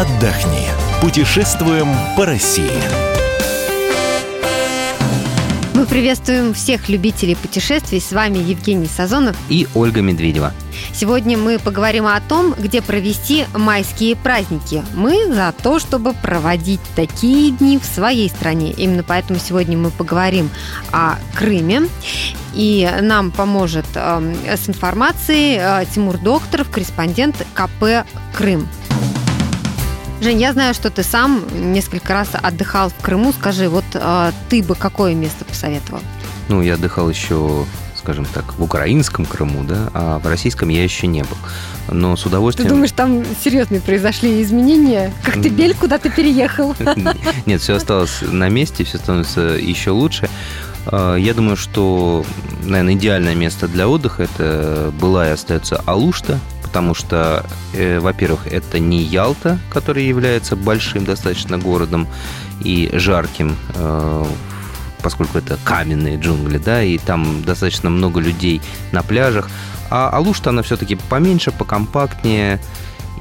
отдохни. Путешествуем по России. Мы приветствуем всех любителей путешествий. С вами Евгений Сазонов и Ольга Медведева. Сегодня мы поговорим о том, где провести майские праздники. Мы за то, чтобы проводить такие дни в своей стране. Именно поэтому сегодня мы поговорим о Крыме. И нам поможет э, с информацией э, Тимур Докторов, корреспондент КП «Крым». Жень, я знаю, что ты сам несколько раз отдыхал в Крыму. Скажи, вот э, ты бы какое место посоветовал? Ну, я отдыхал еще, скажем так, в украинском Крыму, да, а в российском я еще не был. Но с удовольствием... Ты думаешь, там серьезные произошли изменения? Как ты бель куда-то переехал? Нет, все осталось на месте, все становится еще лучше. А, я думаю, что, наверное, идеальное место для отдыха это была и остается Алушта, потому что, э, во-первых, это не Ялта, которая является большим достаточно городом и жарким, э, поскольку это каменные джунгли, да, и там достаточно много людей на пляжах. А Алушта, она все-таки поменьше, покомпактнее,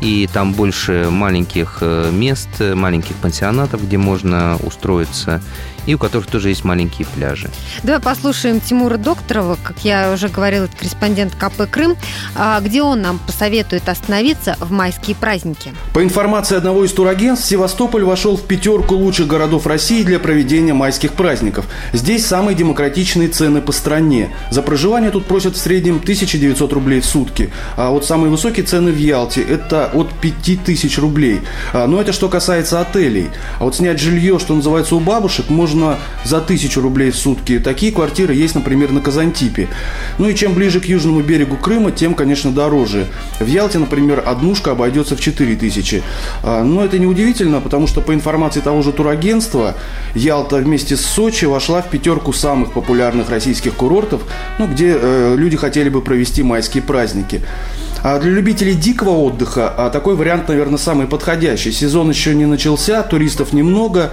и там больше маленьких э, мест, маленьких пансионатов, где можно устроиться и у которых тоже есть маленькие пляжи. Давай послушаем Тимура Докторова, как я уже говорила, это корреспондент КП «Крым», а, где он нам посоветует остановиться в майские праздники. По информации одного из турагентств, Севастополь вошел в пятерку лучших городов России для проведения майских праздников. Здесь самые демократичные цены по стране. За проживание тут просят в среднем 1900 рублей в сутки. А вот самые высокие цены в Ялте – это от 5000 рублей. А, но это что касается отелей. А вот снять жилье, что называется, у бабушек, можно за тысячу рублей в сутки. Такие квартиры есть, например, на Казантипе. Ну и чем ближе к южному берегу Крыма, тем, конечно, дороже. В Ялте, например, однушка обойдется в 4 тысячи. А, но это не удивительно, потому что по информации того же турагентства, Ялта вместе с Сочи вошла в пятерку самых популярных российских курортов, ну, где э, люди хотели бы провести майские праздники. А для любителей дикого отдыха а такой вариант, наверное, самый подходящий. Сезон еще не начался, туристов немного,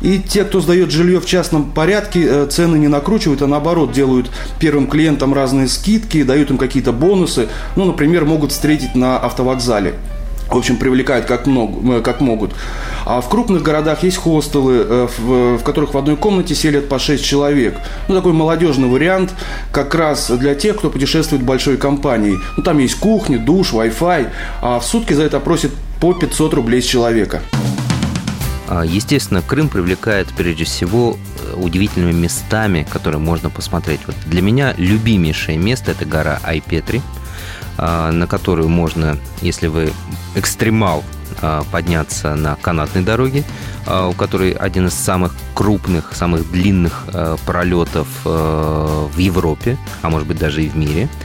и те, кто сдает жилье в частном порядке, э, цены не накручивают, а наоборот делают первым клиентам разные скидки, дают им какие-то бонусы. Ну, например, могут встретить на автовокзале в общем, привлекают как, много, э, как могут. А в крупных городах есть хостелы, э, в, которых в одной комнате селят по 6 человек. Ну, такой молодежный вариант как раз для тех, кто путешествует большой компанией. Ну, там есть кухня, душ, Wi-Fi, а в сутки за это просят по 500 рублей с человека. А, естественно, Крым привлекает прежде всего э, удивительными местами, которые можно посмотреть. Вот для меня любимейшее место – это гора Айпетри – на которую можно, если вы экстремал, а, подняться на канатной дороге, а, у которой один из самых крупных, самых длинных пролетов в Европе, а может быть даже и в мире –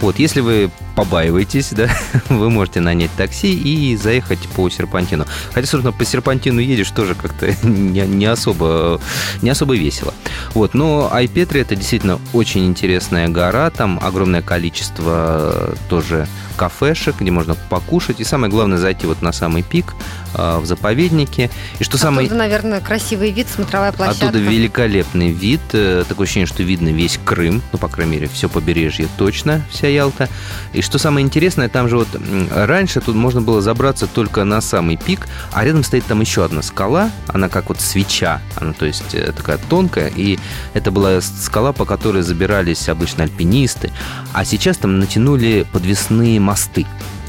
вот, если вы побаиваетесь, да, вы можете нанять такси и заехать по серпантину. Хотя, собственно, по серпантину едешь тоже как-то не, не, особо, не особо весело. Вот, но Айпетри это действительно очень интересная гора, там огромное количество тоже кафешек, где можно покушать. И самое главное, зайти вот на самый пик в заповеднике. И что самое... Оттуда, наверное, красивый вид, смотровая площадка. Оттуда великолепный вид. Э, такое ощущение, что видно весь Крым. Ну, по крайней мере, все побережье точно, вся Ялта. И что самое интересное, там же вот раньше тут можно было забраться только на самый пик, а рядом стоит там еще одна скала. Она как вот свеча. Она, то есть, э, такая тонкая. И это была скала, по которой забирались обычно альпинисты. А сейчас там натянули подвесные мосты.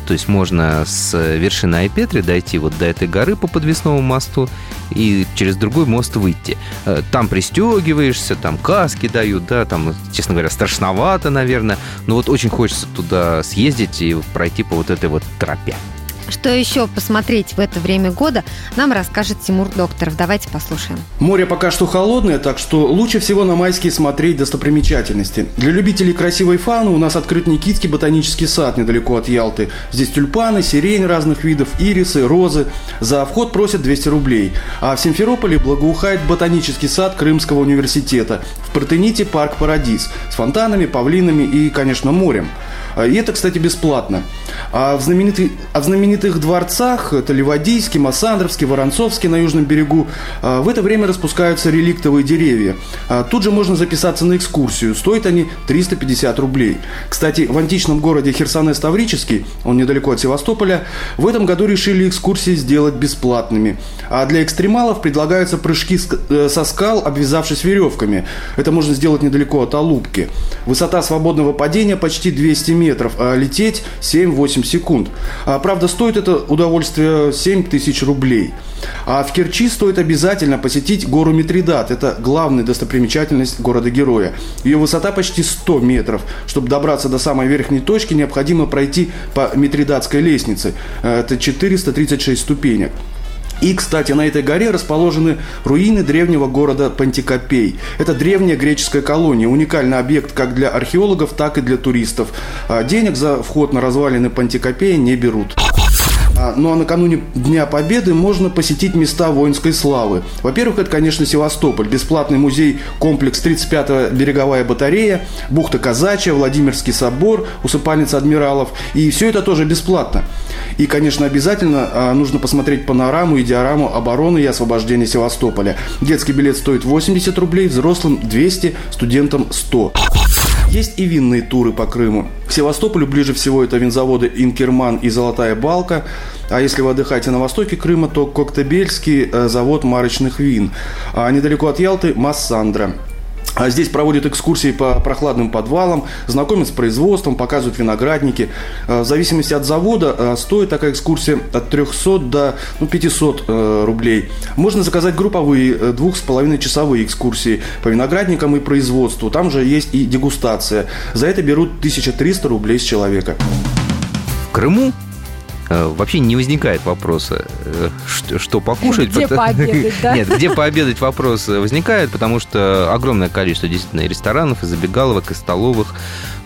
То есть можно с вершины Айпетри дойти вот до этой горы по подвесному мосту и через другой мост выйти. Э, там пристегиваешься, там каски дают, да, там, честно говоря, страшновато, наверное. Но вот очень хочется туда съездить и пройти по вот этой вот тропе. Что еще посмотреть в это время года, нам расскажет Тимур Докторов. Давайте послушаем. Море пока что холодное, так что лучше всего на майские смотреть достопримечательности. Для любителей красивой фауны у нас открыт Никитский ботанический сад недалеко от Ялты. Здесь тюльпаны, сирень разных видов, ирисы, розы. За вход просят 200 рублей. А в Симферополе благоухает ботанический сад Крымского университета. В Протените парк «Парадис» с фонтанами, павлинами и, конечно, морем. А, и это, кстати, бесплатно. А в, а в знаменитых дворцах, это Ливадийский, Массандровский, Воронцовский на Южном берегу, а, в это время распускаются реликтовые деревья. А, тут же можно записаться на экскурсию. Стоят они 350 рублей. Кстати, в античном городе Херсонес Таврический, он недалеко от Севастополя, в этом году решили экскурсии сделать бесплатными. А для экстремалов предлагаются прыжки э, со скал, обвязавшись веревками. Это можно сделать недалеко от Алубки. Высота свободного падения почти 200 метров, а лететь 7-8 секунд. А, правда, стоит это удовольствие 7 тысяч рублей. А в Керчи стоит обязательно посетить гору Митридат. Это главная достопримечательность города-героя. Ее высота почти 100 метров. Чтобы добраться до самой верхней точки, необходимо пройти по Митридатской лестнице. Э, это 436 ступенек. И, кстати, на этой горе расположены руины древнего города Пантикопей. Это древняя греческая колония, уникальный объект как для археологов, так и для туристов. А денег за вход на развалины Пантикопея не берут. А, ну а накануне Дня Победы можно посетить места воинской славы. Во-первых, это, конечно, Севастополь, бесплатный музей, комплекс 35-я береговая батарея, бухта Казачья, Владимирский собор, усыпальница адмиралов. И все это тоже бесплатно. И, конечно, обязательно а, нужно посмотреть панораму и диораму обороны и освобождения Севастополя. Детский билет стоит 80 рублей, взрослым 200, студентам 100. Есть и винные туры по Крыму. К Севастополю ближе всего это винзаводы «Инкерман» и «Золотая балка». А если вы отдыхаете на востоке Крыма, то Коктебельский э, завод марочных вин. А недалеко от Ялты – «Массандра». А здесь проводят экскурсии по прохладным подвалам, знакомят с производством, показывают виноградники. А, в зависимости от завода а, стоит такая экскурсия от 300 до ну, 500 э, рублей. Можно заказать групповые э, двух с половиной часовые экскурсии по виноградникам и производству. Там же есть и дегустация. За это берут 1300 рублей с человека. В Крыму Э, вообще не возникает вопроса, э, что, что покушать. Где пообедать, да? Нет, где пообедать вопрос возникает, потому что огромное количество действительно и ресторанов, и забегаловок, и столовых,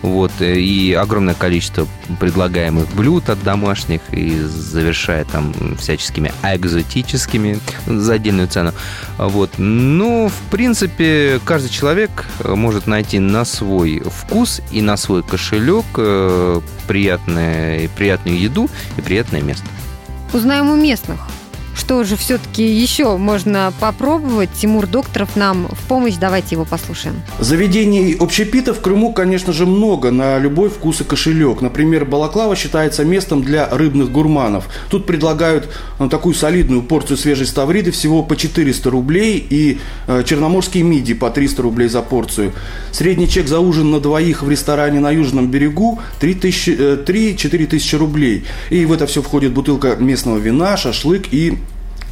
вот, э, и огромное количество предлагаемых блюд от домашних, и завершая там всяческими экзотическими за отдельную цену. Вот. Но, в принципе, каждый человек может найти на свой вкус и на свой кошелек приятную, приятную еду и приятную приятное место. Узнаем у местных. Что же все-таки еще можно попробовать? Тимур Докторов нам в помощь. Давайте его послушаем. Заведений общепита в Крыму, конечно же, много на любой вкус и кошелек. Например, Балаклава считается местом для рыбных гурманов. Тут предлагают ну, такую солидную порцию свежей ставриды всего по 400 рублей и э, черноморские миди по 300 рублей за порцию. Средний чек за ужин на двоих в ресторане на Южном берегу 3-4 э, тысячи рублей. И в это все входит бутылка местного вина, шашлык и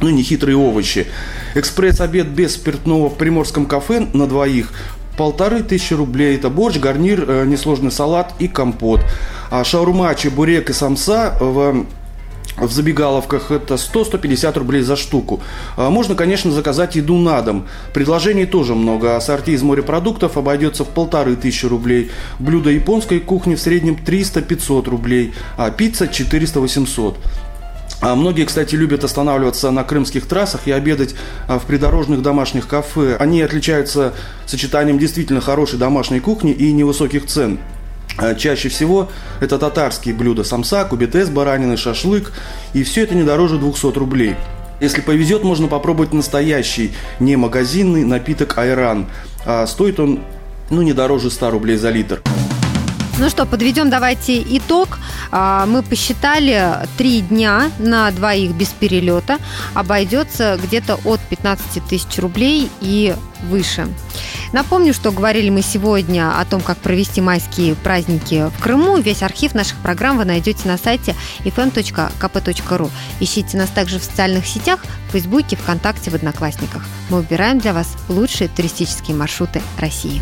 ну, нехитрые овощи. Экспресс-обед без спиртного в приморском кафе на двоих полторы тысячи рублей. Это борщ, гарнир, э, несложный салат и компот. А шаурма, чебурек и самса в в забегаловках это 100-150 рублей за штуку. А можно, конечно, заказать еду на дом. Предложений тоже много. Ассорти из морепродуктов обойдется в полторы тысячи рублей. Блюдо японской кухни в среднем 300-500 рублей, а пицца 400-800. А многие, кстати, любят останавливаться на крымских трассах и обедать а, в придорожных домашних кафе. Они отличаются сочетанием действительно хорошей домашней кухни и невысоких цен. А, чаще всего это татарские блюда самса, кубитес, баранины, шашлык. И все это не дороже 200 рублей. Если повезет, можно попробовать настоящий, не магазинный напиток айран. А стоит он ну, не дороже 100 рублей за литр. Ну что, подведем давайте итог. А, мы посчитали три дня на двоих без перелета. Обойдется где-то от 15 тысяч рублей и выше. Напомню, что говорили мы сегодня о том, как провести майские праздники в Крыму. Весь архив наших программ вы найдете на сайте fm.kp.ru. Ищите нас также в социальных сетях, в Фейсбуке, ВКонтакте, в Одноклассниках. Мы убираем для вас лучшие туристические маршруты России.